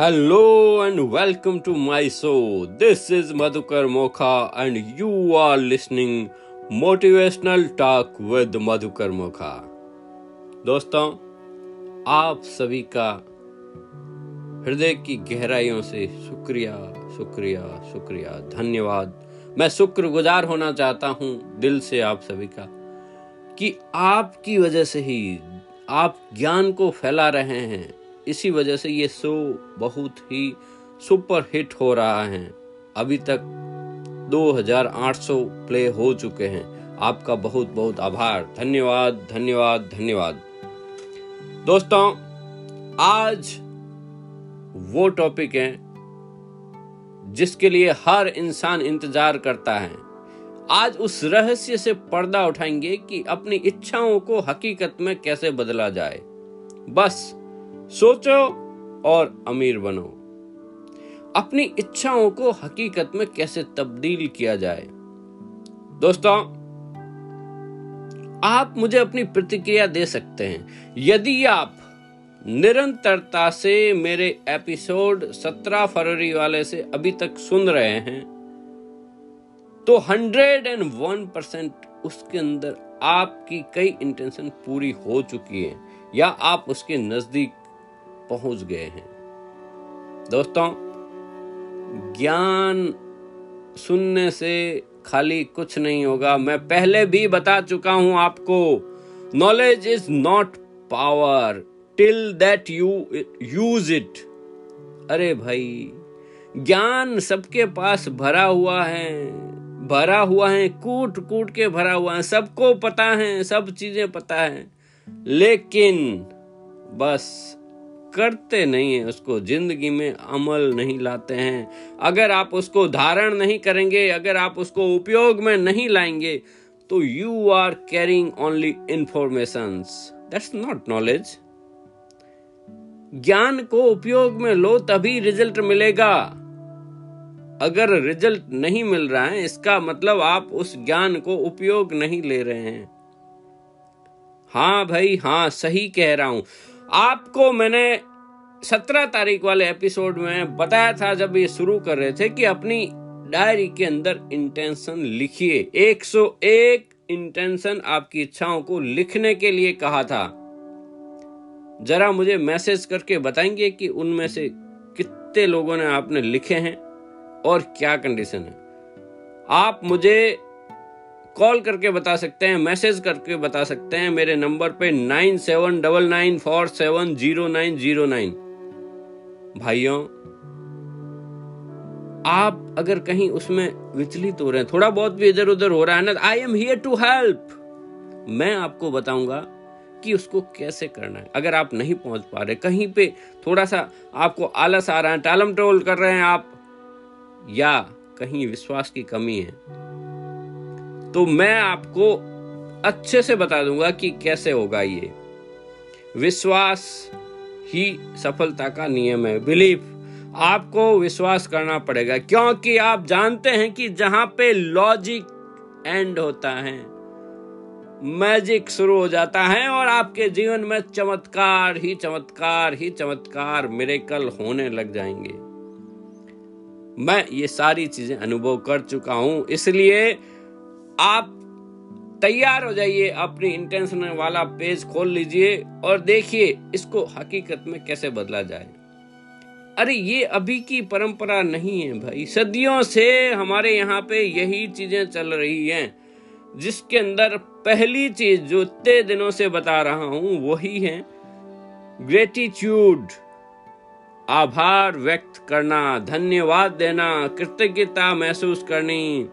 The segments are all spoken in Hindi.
Hello and welcome to my show this is Madhukar Mokha and you are listening motivational talk with Madhukar Mokha दोस्तों, आप सभी का हृदय की गहराइयों से शुक्रिया शुक्रिया शुक्रिया। धन्यवाद। मैं शुक्रगुजार होना चाहता हूँ दिल से आप सभी का कि आपकी वजह से ही आप ज्ञान को फैला रहे हैं। इसी वजह से ये शो बहुत ही सुपर हिट हो रहा है। अभी तक 2800 प्ले हो चुके हैं। आपका बहुत बहुत आभार। धन्यवाद धन्यवाद धन्यवाद। दोस्तों, आज वो टॉपिक है जिसके लिए हर इंसान इंतज़ार करता है। आज उस रहस्य से पर्दा उठाएँगे कि अपनी इच्छाओं को हकीकत में कैसे बदला जाए। बस सोचो और अमीर बनो। अपनी इच्छाओं को हकीकत में कैसे तब्दील किया जाए? दोस्तों, आप मुझे अपनी प्रतिक्रिया दे सकते हैं। यदि आप निरंतरता से मेरे एपिसोड 17 फरवरी वाले से अभी तक सुन रहे हैं तो 101 परसेंट उसके अंदर आपकी कई इंटेंशन पूरी हो चुकी है, या आप उसके नज़दीक पहुँच गए हैं। दोस्तों, ज्ञान सुनने से खाली कुछ नहीं होगा। मैं पहले भी बता चुका हूँ आपको knowledge is not power till that you use it अरे भाई, ज्ञान सबके पास भरा हुआ है। भरा हुआ है कूट कूट के भरा हुआ है। सबको पता है, सब चीज़ें पता है। लेकिन बस करते नहीं है, उसको ज़िंदगी में अमल नहीं लाते हैं। अगर आप उसको धारण नहीं करेंगे, अगर आप उसको उपयोग में नहीं लाएँगे तो you are carrying only information that's not knowledge ज्ञान को उपयोग में लो, तभी रिज़ल्ट मिलेगा। अगर रिज़ल्ट नहीं मिल रहा है, इसका मतलब आप उस ज्ञान को उपयोग नहीं ले रहे हैं। हाँ भाई हाँ सही कह रहा हूँ। आपको मैंने सत्रह तारीख वाले एपिसोड में बताया था जब ये शुरू कर रहे थे कि अपनी डायरी के अंदर इंटेंशन लिखिए। 101 इंटेंशन आपकी इच्छाओं को लिखने के लिए कहा था। जरा मुझे मैसेज करके बताएँगे कि उनमें से कितने लोगों ने आपने लिखे हैं और क्या कंडीशन है। आप मुझे कॉल करके बता सकते हैं मैसेज करके बता सकते हैं, मेरे नंबर पे nine seven double nine four seven zero nine zero nine. भाइयों, आप अगर कहीं उसमें विचलित हो रहे हैं, थोड़ा बहुत भी इधर उधर हो रहा है ना I am here to help मैं आपको बताऊँगा कि उसको कैसे करना है। अगर आप नहीं पहुँच पा रहे, कहीं पे थोड़ा सा आपको आलस आ रहा है, टालम टोल कर रहे हैं आप, या कहीं विश्वास की कमी है तो मैं आपको अच्छे से बता दूँगा कि कैसे होगा ये। विश्वास ही सफलता का नियम है। बिलीफ आपको विश्वास करना पड़ेगा, क्योंकि आप जानते हैं कि जहाँ पे लॉजिक एंड होता है, मैजिक शुरू हो जाता है और आपके जीवन में चमत्कार ही चमत्कार ही चमत्कार कल होने लग जाएँगे। मैं ये सारी चीज़ें अनुभव कर चुका हूँ, इसलिए आप तैयार हो जाइए, अपनी इंटेंशन वाला पेज खोल लीजिए और देखिए इसको हकीकत में कैसे बदला जाए। अरे, ये अभी की परंपरा नहीं है भाई। सदियों से हमारे यहाँ पे यही चीज़ें चल रही हैं, जिसके अंदर पहली चीज़ जो इतने दिनों से बता रहा हूँ, वही है ग्रेटिट्यूड आभार व्यक्त करना, धन्यवाद देना, कृतज्ञता महसूस करनी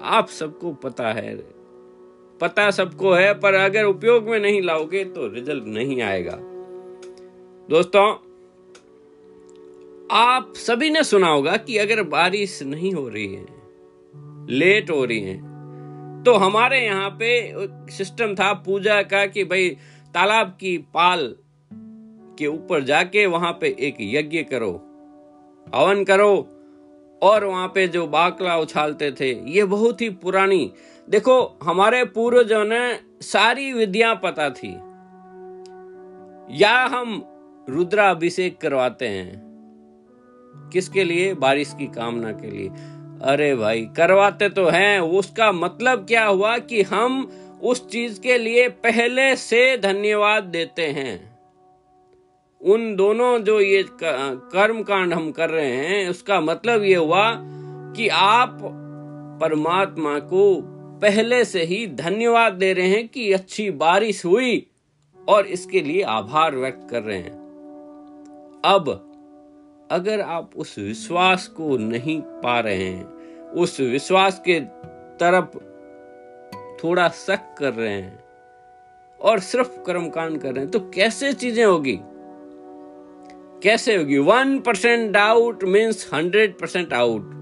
आप सबको पता है। पता सबको है, पर अगर उपयोग में नहीं लाओगे तो रिज़ल्ट नहीं आएगा। दोस्तों, आप सभी ने सुना होगा कि अगर बारिश नहीं हो रही है, लेट हो रही है तो हमारे यहाँ पे सिस्टम था पूजा का कि भाई तालाब की पाल के ऊपर जाके वहाँ पे एक यज्ञ करो, हवन करो और वहाँ पे जो बाकला उछालते थे, ये बहुत ही पुरानी। देखो, हमारे पूर्वजों ने सारी विधियाँ पता थी। या हम रुद्राभिषेक करवाते हैं। किसके लिए? बारिश की कामना के लिए। अरे भाई, करवाते तो हैं। उसका मतलब क्या हुआ कि हम उस चीज़ के लिए पहले से धन्यवाद देते हैं। उन दोनों जो ये कर्म कांड हम कर रहे हैं, उसका मतलब ये हुआ कि आप परमात्मा को पहले से ही धन्यवाद दे रहे हैं कि अच्छी बारिश हुई और इसके लिए आभार व्यक्त कर रहे हैं। अब, अगर आप उस विश्वास को नहीं पा रहे हैं, उस विश्वास के तरफ़ थोड़ा शक कर रहे हैं और सिर्फ़ कर्मकांड कर रहे हैं तो कैसे चीज़ें होगी? कैसे होगी? One percent doubt means hundred percent out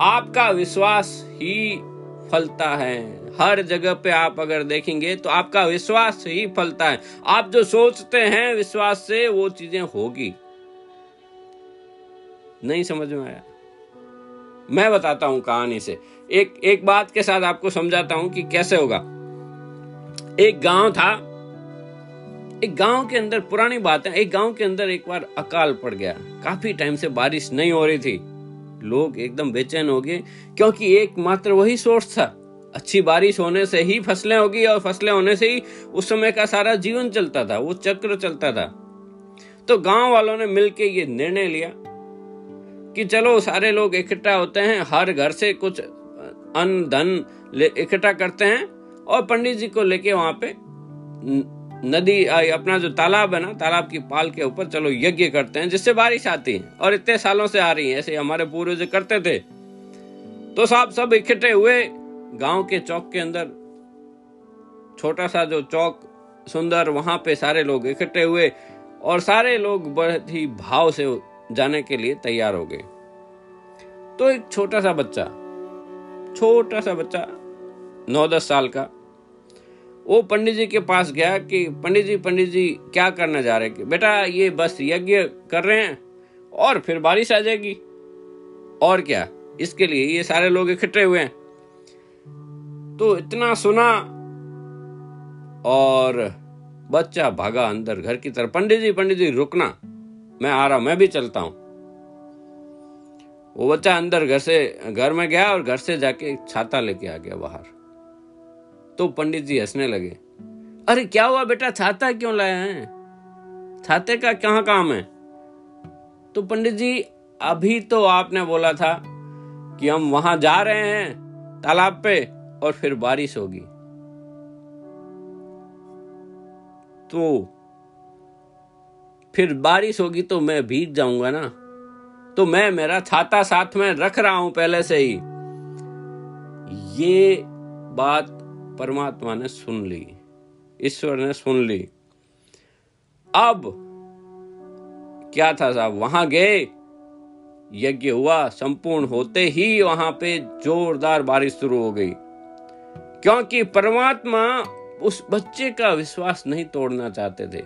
आपका विश्वास ही फलता है। हर जगह पे आप अगर देखेंगे तो आपका विश्वास ही फलता है। आप जो सोचते हैं विश्वास से, वो चीज़ें होगी। नहीं समझ में आया? मैं बताता हूँ कहानी से। एक एक बात के साथ आपको समझाता हूँ कि कैसे होगा। एक गाँव था एक गाँव के अंदर पुरानी बात है, एक गाँव के अंदर एक बार अकाल पड़ गया। काफ़ी टाइम से बारिश नहीं हो रही थी। लोग एकदम बेचैन हो गए, क्योंकि एकमात्र वही सोर्स था। अच्छी बारिश होने से ही फ़सलें होगी और फ़सलें होने से ही उस समय का सारा जीवन चलता था, वो चक्र चलता था। तो गाँव वालों ने मिलकर ये निर्णय लिया कि चलो, सारे लोग इकट्ठा होते हैं, हर घर से कुछ अन्न, धन इकट्ठा करते हैं और पंडित जी को लेके वहाँ पे नदी अपना जो तालाब है ना, तालाब की पाल के ऊपर चलो यज्ञ करते हैं, जिससे बारिश आती है, और इतने सालों से आ रही है, ऐसे हमारे पूर्वज करते थे। तो साहब, सब इकट्ठे हुए, गाँव के चौक के अंदर, छोटा सा जो चौक सुंदर, वहाँ पे सारे लोग इकट्ठे हुए, और सारे लोग बहुत ही भाव से जाने के लिए तैयार हो गए। तो एक छोटा सा बच्चा, छोटा सा बच्चा, नौ दस साल का वो पंडित जी के पास गया कि, पंडित जी पंडित जी, क्या करने जा रहे हैं? बेटा, ये बस यज्ञ कर रहे हैं और फिर बारिश आ जाएगी। और क्या? इसके लिए ये सारे लोग इकट्ठे हुए हैं। तो इतना सुना और बच्चा भागा अंदर घर की तरफ़। पंडित जी पंडित जी, रुकना, मैं आ रहा हूँ, मैं भी चलता हूँ। वो बच्चा अंदर घर से, घर में गया और घर से जाके छाता लेके आ गया बाहर। तो पंडित जी हंसने लगे। अरे, क्या हुआ बेटा? छाता क्यों लाया है? छाते का क्या काम है? तो पंडित जी, अभी तो आपने बोला था कि हम वहाँ जा रहे हैं, तालाब पे, और फिर बारिश होगी। तो फिर बारिश होगी तो मैं भीग जाऊँगा ना? तो मैं मेरा छाता साथ में रख रहा हूँ पहले से ही। ये बात परमात्मा ने सुन ली, ईश्वर ने सुन ली। अब क्या था साहब? वहाँ गए, यज्ञ हुआ, संपूर्ण होते ही वहाँ पे जोरदार बारिश शुरू हो गई। क्योंकि परमात्मा उस बच्चे का विश्वास नहीं तोड़ना चाहते थे।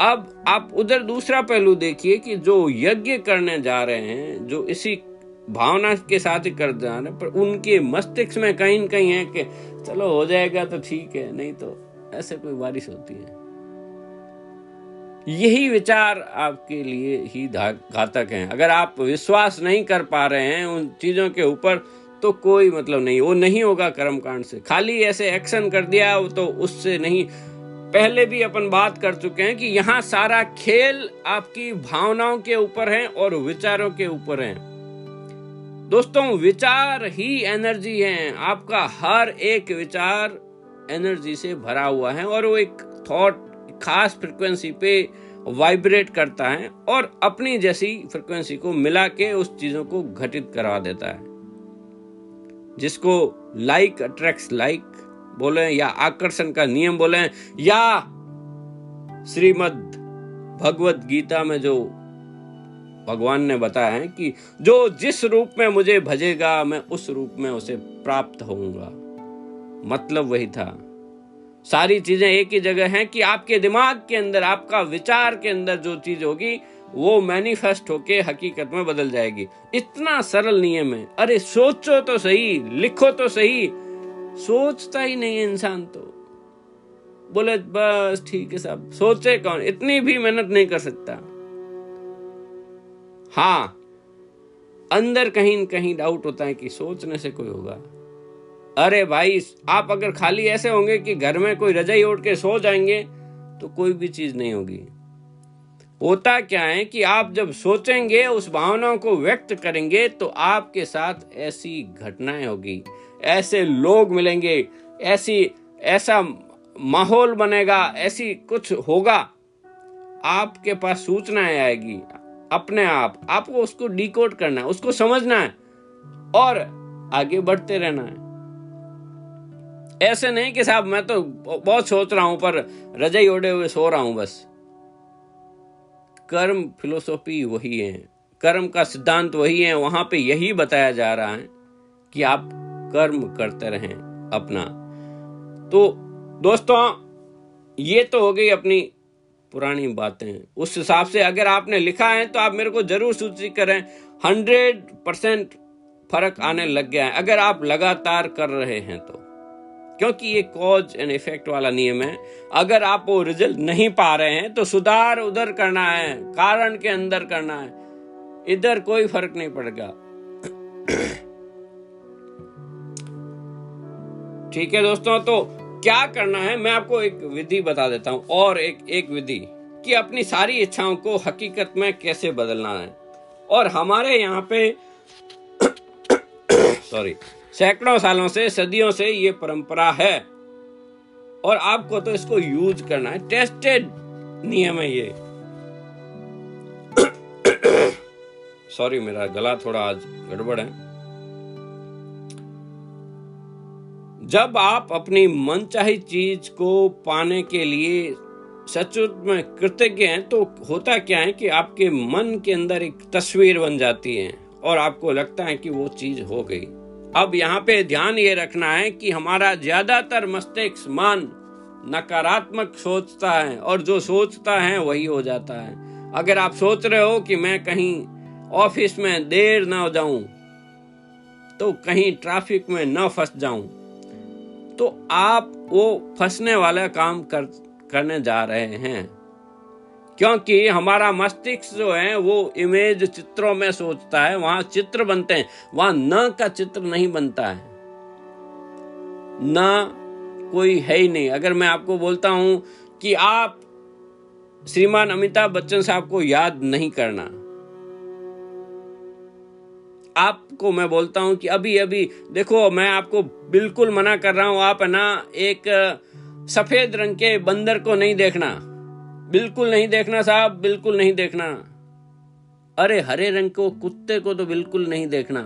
अब आप उधर दूसरा पहलू देखिए कि जो यज्ञ करने जा रहे हैं, जो इसी भावना के साथ ही कर जाना पर उनके मस्तिष्क में कहीं ना कहीं है कि चलो हो जाएगा तो ठीक है, नहीं तो ऐसे कोई बारिश होती है। यही विचार आपके लिए ही घातक हैं। अगर आप विश्वास नहीं कर पा रहे हैं उन चीज़ों के ऊपर तो कोई मतलब नहीं, वो नहीं होगा कर्मकांड से। खाली ऐसे एक्शन कर दिया तो उससे नहीं। पहले भी अपन बात कर चुके हैं कि यहाँ सारा खेल आपकी भावनाओं के ऊपर है और विचारों के ऊपर है। दोस्तों, विचार ही एनर्जी है। आपका हर एक विचार एनर्जी से भरा हुआ है और वो एक थॉट खास फ्रिक्वेंसी पे वाइब्रेट करता है और अपनी जैसी फ्रिक्वेंसी को मिला के उस चीज़ों को घटित करवा देता है। जिसको लाइक अट्रैक्ट लाइक बोले या आकर्षण का नियम बोले या श्रीमद भगवत गीता में जो भगवान ने बताया है कि जो जिस रूप में मुझे भजेगा, मैं उस रूप में उसे प्राप्त होऊँगा। मतलब वही था। सारी चीज़ें एक ही जगह हैं कि आपके दिमाग के अंदर, आपका विचार के अंदर जो चीज़ होगी, वो मैनिफेस्ट होके हकीकत में बदल जाएगी। इतना सरल नियम है। अरे सोचो तो सही, लिखो तो सही। सोचता ही नहीं इंसान तो। बोले, बस ठीक है साहब, सोचे कौन? इतनी भी मेहनत नहीं कर सकता। हाँ अंदर कहीं कहीं डाउट होता है कि सोचने से कोई होगा। अरे भाई, आप अगर खाली ऐसे होंगे कि घर में कोई रजाई उठ के सो जाएँगे तो कोई भी चीज़ नहीं होगी। होता क्या है कि आप जब सोचेंगे, उस भावनाओं को व्यक्त करेंगे तो आपके साथ ऐसी घटनाएँ होगी। ऐसे लोग मिलेंगे, ऐसी, ऐसा माहौल बनेगा, ऐसी कुछ होगा। आपके पास सूचनाएँ आएगी। अपने आप, आपको उसको डिकोड करना है, उसको समझना है और आगे बढ़ते रहना है। ऐसे नहीं कि साहब, मैं तो बहुत सोच रहा हूँ, पर रजाई ओढ़े हुए सो रहा हूँ बस। कर्म फिलोसॉफी वही है, कर्म का सिद्धांत वही है, वहाँ पे यही बताया जा रहा है कि आप कर्म करते रहें अपना। तो दोस्तों, ये तो हो गई अपनी पुरानी बातें उस हिसाब से अगर आपने लिखा है तो आप मेरे को ज़रूर सूचित करें, हंड्रेड परसेंट फ़र्क आने लग गया है। अगर आप लगातार कर रहे हैं तो। क्योंकि ये कॉज एंड इफ़ेक्ट वाला नियम है। अगर आप वो रिज़ल्ट नहीं पा रहे हैं तो सुधार उधर करना है, कारण के अंदर करना है। इधर कोई फ़र्क नहीं पड़ेगा। ठीक है दोस्तों तो क्या करना है, मैं आपको एक विधि बता देता हूँ, और एक एक विधि कि अपनी सारी इच्छाओं को हकीकत में कैसे बदलना है। और हमारे यहाँ पे सॉरी, सैकड़ों सालों से, सदियों से ये परंपरा है। और आपको तो इसको यूज़ करना है, टेस्टेड नियम है ये। सॉरी, मेरा गला थोड़ा आज गड़बड़ है। जब आप अपनी मनचाही चीज़ को पाने के लिए सचुत में कृतज्ञ हैं तो होता क्या है कि आपके मन के अंदर एक तस्वीर बन जाती है और आपको लगता है कि वो चीज़ हो गई। अब यहाँ पे ध्यान ये रखना है कि हमारा ज़्यादातर मस्तिष्क मन नकारात्मक सोचता है और जो सोचता है वही हो जाता है। अगर आप सोच रहे हो कि मैं कहीं ऑफ़िस में देर ना जाऊँ तो कहीं ट्रैफ़िक में न फंस जाऊँ तो आप वो फंसने वाला काम कर, करने जा रहे हैं। क्योंकि हमारा मस्तिष्क जो है, वो इमेज चित्रों में सोचता है, वहाँ चित्र बनते हैं, वहाँ न का चित्र नहीं बनता है। न कोई है ही नहीं। अगर मैं आपको बोलता हूँ कि आप श्रीमान अमिताभ बच्चन साहब को याद नहीं करना आपको मैं बोलता हूँ कि अभी अभी, देखो, मैं आपको बिल्कुल मना कर रहा हूँ, आप ना, एक सफ़ेद रंग के बंदर को नहीं देखना। बिल्कुल नहीं देखना साहब, बिल्कुल नहीं देखना। अरे, हरे रंग को, कुत्ते को तो बिल्कुल नहीं देखना।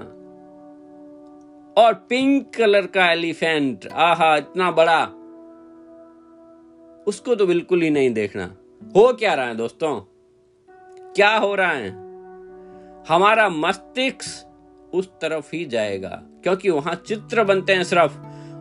और पिंक कलर का एलिफेंट, आहा, इतना बड़ा, उसको तो बिल्कुल ही नहीं देखना। हो क्या रहा है दोस्तों? क्या हो रहा है? हमारा मस्तिष्क उस तरफ़ ही जाएगा, क्योंकि वहाँ चित्र बनते हैं सिर्फ़।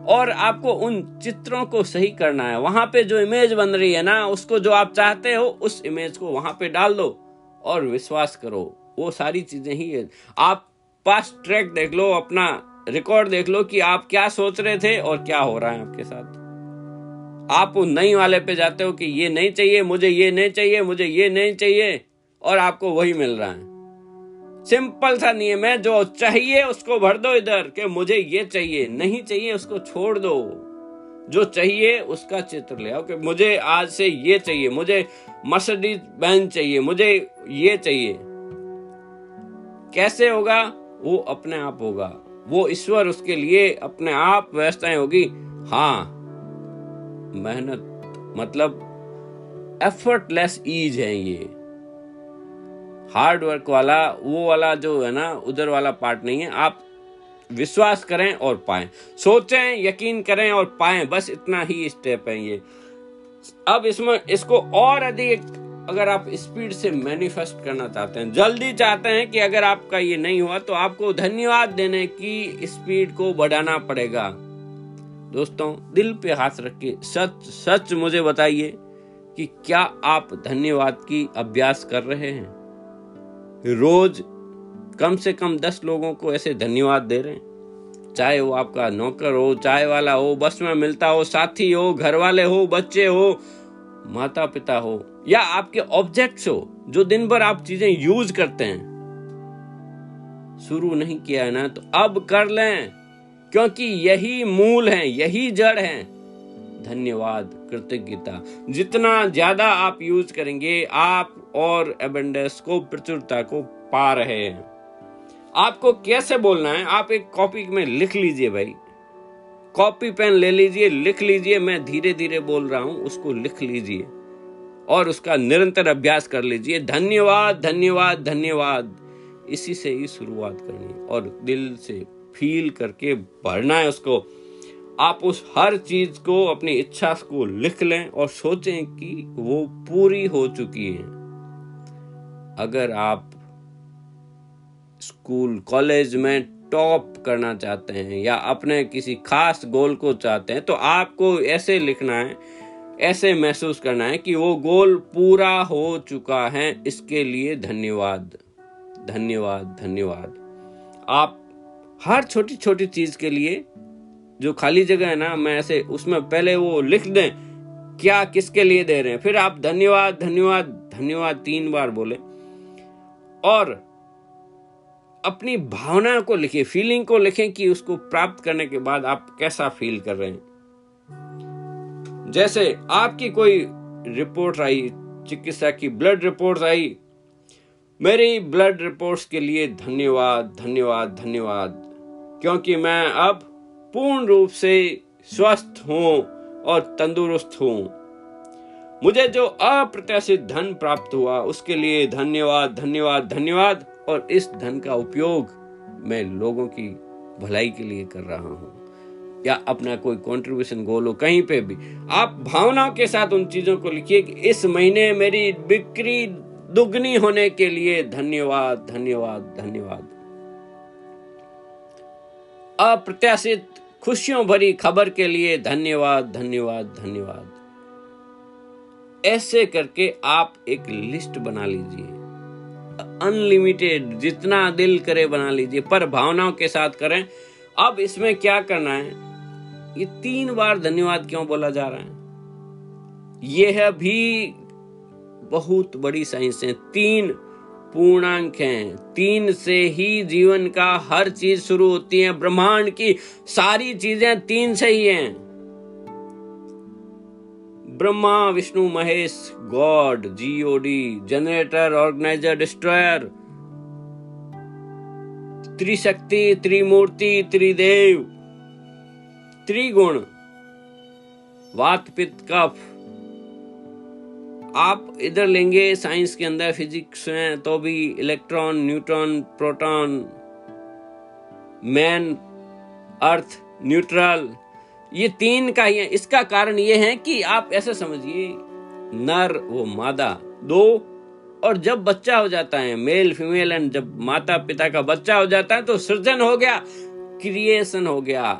और आपको उन चित्रों को सही करना है। वहाँ पे जो इमेज बन रही है ना, उसको जो आप चाहते हो, उस इमेज को वहाँ पे डाल दो और विश्वास करो। वो सारी चीज़ें ही है। आप पास ट्रैक देख लो, अपना रिकॉर्ड देख लो कि आप क्या सोच रहे थे और क्या हो रहा है आपके साथ। आप नई वाले पे जाते हो कि ये नहीं चाहिए, मुझे ये नहीं चाहिए, मुझे ये नहीं चाहिए और आपको वही मिल रहा है। सिंपल सा नियम है, जो चाहिए उसको भर दो इधर, कि मुझे ये चाहिए, नहीं चाहिए उसको छोड़ दो। जो चाहिए उसका चित्र ले आओ, कि मुझे आज से ये चाहिए, मुझे मर्सिडीज बैन चाहिए, मुझे ये चाहिए। कैसे होगा? वो अपने आप होगा। वो ईश्वर उसके लिए अपने आप व्यवस्थाएँ होगी। हाँ मेहनत मतलब एफर्टलेस ईज है ये। हार्ड वर्क वाला, वो वाला जो है ना, उधर वाला पार्ट नहीं है। आप विश्वास करें और पाएँ। सोचें, यकीन करें और पाएँ। बस इतना ही स्टेप है ये। अब इसमें, इसको और अधिक अगर आप स्पीड से मैनिफेस्ट करना चाहते हैं, जल्दी चाहते हैं कि अगर आपका ये नहीं हुआ तो आपको धन्यवाद देने की स्पीड को बढ़ाना पड़ेगा। दोस्तों, दिल पे हाथ रख के सच सच मुझे बताइए कि क्या आप धन्यवाद की अभ्यास कर रहे हैं? रोज कम से कम दस लोगों को ऐसे धन्यवाद दे रहे हैं। चाहे वो आपका नौकर हो चाय वाला हो, बस में मिलता हो, साथी हो घर वाले हो, बच्चे हो माता पिता हो, या आपके ऑब्जेक्ट्स हो, जो दिन भर आप चीज़ें यूज़ करते हैं। शुरू नहीं किया है ना तो अब कर लें, क्योंकि यही मूल है, यही जड़ है। धन्यवाद, कृतज्ञता। जितना ज़्यादा आप यूज़ करेंगे, आप और एबेंडेंस को प्रचुरता को पा रहे हैं। आपको कैसे बोलना है? आप एक कॉपी में लिख लीजिए भाई। कॉपी पेन ले लीजिए, लिख लीजिए, मैं धीरे धीरे बोल रहा हूँ, उसको लिख लीजिए। और उसका निरंतर अभ्यास कर लीजिए। धन्यवाद धन्यवाद धन्यवाद। इसी से ही शुरुआत करनी और दिल से फील करके भरना है उसको। आप उस हर चीज़ को अपनी इच्छा को लिख लें और सोचें कि वो पूरी हो चुकी है। अगर आप स्कूल, कॉलेज में टॉप करना चाहते हैं या अपने किसी खास गोल को चाहते हैं तो आपको ऐसे लिखना है, ऐसे महसूस करना है कि वो गोल पूरा हो चुका है। इसके लिए धन्यवाद धन्यवाद धन्यवाद। आप हर छोटी छोटी चीज़ के लिए जो खाली जगह है ना, मैं ऐसे उसमें पहले वो लिख दें, क्या किसके लिए दे रहे हैं। फिर आप धन्यवाद धन्यवाद धन्यवाद तीन बार बोले। और अपनी भावना को लिखें फीलिंग को लिखें कि उसको प्राप्त करने के बाद आप कैसा फील कर रहे हैं। जैसे आपकी कोई रिपोर्ट आई, चिकित्सा की ब्लड रिपोर्ट आई, मेरी ब्लड रिपोर्ट्स के लिए धन्यवाद धन्यवाद धन्यवाद, क्योंकि मैं अब पूर्ण रूप से स्वस्थ हूँ और तंदुरुस्त हूँ। मुझे जो अप्रत्याशित धन प्राप्त हुआ, उसके लिए धन्यवाद धन्यवाद धन्यवाद और इस धन का उपयोग मैं लोगों की भलाई के लिए कर रहा हूँ। या अपना कोई कंट्रीब्यूशन गोल हो, कहीं पे भी। आप भावनाओं के साथ उन चीज़ों को लिखिए कि इस महीने मेरी बिक्री दुगनी होने के लिए धन्यवाद धन्यवाद धन्यवाद। अप्रत्याशित खुशियों भरी खबर के लिए धन्यवाद धन्यवाद धन्यवाद। ऐसे करके आप एक लिस्ट बना लीजिए। अनलिमिटेड, जितना दिल करे बना लीजिए। पर भावनाओं के साथ करें। अब इसमें क्या करना है? ये तीन बार धन्यवाद क्यों बोला जा रहा है? यह भी बहुत बड़ी साइंस है। तीन पूर्णांक। हैं तीन से ही जीवन का हर चीज़ शुरू होती है। ब्रह्मांड की सारी चीज़ें तीन से ही हैं। Brahma, Vishnu, Mahesh, God G O D generator, organiser, destroyer, त्रिशक्ति, त्रिमूर्ति, त्रिदेव, त्रिगुण वात पित्त कफ आप इधर लेंगे साइंस के अंदर, फिजिक्स में तो भी electron, neutron, proton, man, earth, neutral, ये तीन का ही है इसका कारण ये है कि आप ऐसे समझिए, नर वो मादा, दो, और जब बच्चा हो जाता है, मेल, फीमेल, एंड जब माता पिता का बच्चा हो जाता है तो सृजन हो गया, क्रिएशन हो गया,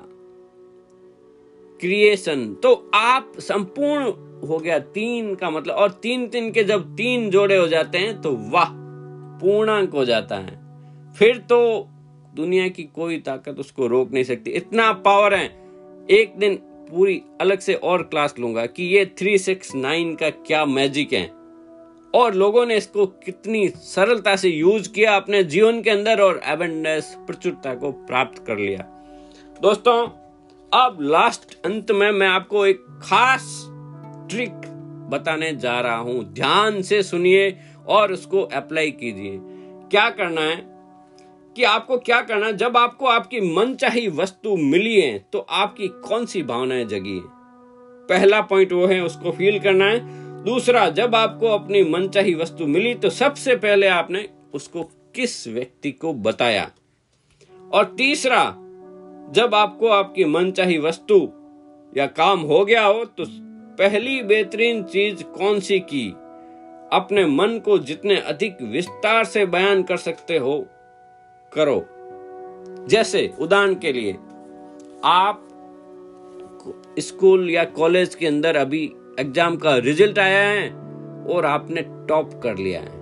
क्रिएशन तो आप संपूर्ण हो गया तीन का मतलब और तीन तीन के जब तीन जोड़े हो जाते हैं तो वाह, पूर्णांक हो जाता है। फिर तो दुनिया की कोई ताकत उसको रोक नहीं सकती। इतना पावर है, एक दिन पूरी अलग से और क्लास लूँगा कि ये थ्री सिक्स नाइन का क्या मैजिक है। और लोगों ने इसको कितनी सरलता से यूज़ किया अपने जीवन के अंदर और एबेंडेंस प्रचुरता को प्राप्त कर लिया। दोस्तों, अब लास्ट अंत में मैं आपको एक खास ट्रिक बताने जा रहा हूँ। ध्यान से सुनिए और उसको अप्लाई कीजिए। क्या करना है? कि आपको क्या करना है? जब आपको आपकी मन चाही वस्तु मिली है तो आपकी कौन सी भावनाएँ जगी है? पहला पॉइंट वो है, उसको फील करना है। दूसरा, जब आपको अपनी मन चाही वस्तु मिली तो सबसे पहले आपने उसको किस व्यक्ति को बताया? और तीसरा, जब आपको आपकी मन चाही वस्तु या काम हो गया हो तो पहली बेहतरीन चीज़ कौन सी की? अपने मन को जितने अधिक विस्तार से बयान कर सकते हो, करो। जैसे उदाहरण के लिए, आप स्कूल या कॉलेज के अंदर अभी एग्ज़ाम का रिज़ल्ट आया है और आपने टॉप कर लिया है।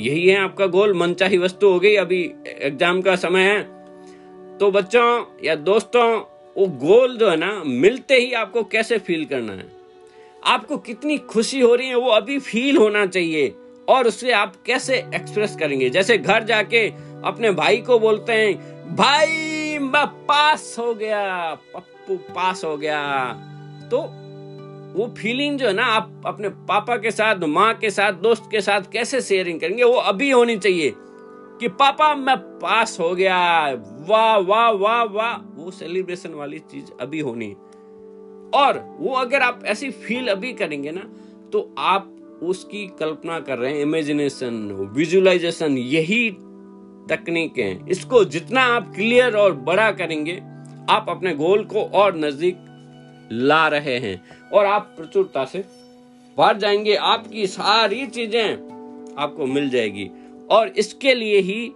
यही है आपका गोल, मनचाही वस्तु हो गई अभी एग्ज़ाम का समय है। तो बच्चों या दोस्तों, वो गोल जो है ना, मिलते ही आपको कैसे फील करना है? आपको कितनी खुशी हो रही है, वो अभी फील होना चाहिए। और उसे आप कैसे एक्सप्रेस करेंगे? जैसे घर जाके अपने भाई को बोलते हैं, भाई, मैं पास हो गया, पप्पू पास हो गया। तो वो फीलिंग जो है ना, आप अपने पापा के साथ, माँ के साथ, दोस्त के साथ कैसे शेयरिंग करेंगे, वो अभी होनी चाहिए कि, पापा, मैं पास हो गया। वाह वाह वाह वाह, वो सेलिब्रेशन वाली चीज़ अभी होनी। और वो अगर आप ऐसी फील अभी करेंगे ना तो आप उसकी कल्पना कर रहे हैं इमेजिनेशन विजुअलाइजेशन यही तकनीक है। इसको जितना आप क्लियर और बड़ा करेंगे, आप अपने गोल को और नज़दीक ला रहे हैं और आप प्रचुरता से बढ़ जाएँगे। आपकी सारी चीज़ें आपको मिल जाएगी। और इसके लिए ही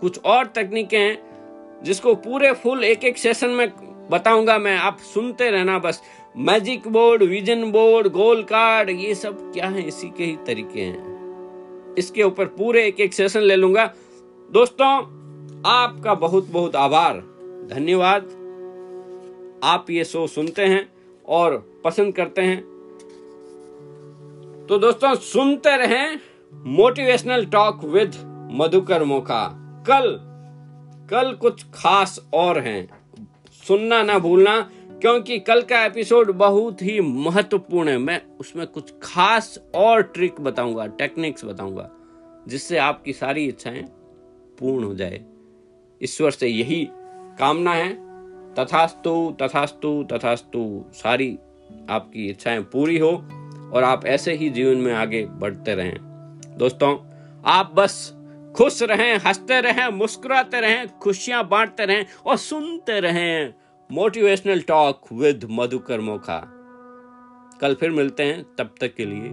कुछ और तकनीकें हैं, जिसको पूरे फुल एक एक सेशन में बताऊँगा मैं, आप सुनते रहना बस। Magic board vision board goal card ये सब क्या है? इसी के ही तरीके हैं। इसके ऊपर पूरे एक एक सेशन ले लूँगा। दोस्तों, आपका बहुत बहुत आभार। धन्यवाद। आप ये शो सुनते हैं और पसंद करते हैं। तो दोस्तों, सुनते रहें motivational talk with Madhukar Mokha कल कल कुछ खास और हैं। सुनना ना भूलना, क्योंकि कल का एपिसोड बहुत ही महत्वपूर्ण है। मैं उसमें कुछ खास और ट्रिक बताऊँगा, टेक्निक्स बताऊँगा, जिससे आपकी सारी इच्छाएँ पूर्ण हो जाए। ईश्वर से यही कामना है। तथास्तु तथास्तु तथास्तु, सारी आपकी इच्छाएँ पूरी हो, और आप ऐसे ही जीवन में आगे बढ़ते रहें। दोस्तों, आप बस खुश रहें, हँसते रहें, मुस्कुराते रहें, खुशियाँ बांटते रहें और सुनते रहें motivational talk with Madhukar Mokha. कल फिर मिलते हैं, तब तक के लिए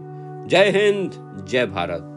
जय हिंद, जय भारत।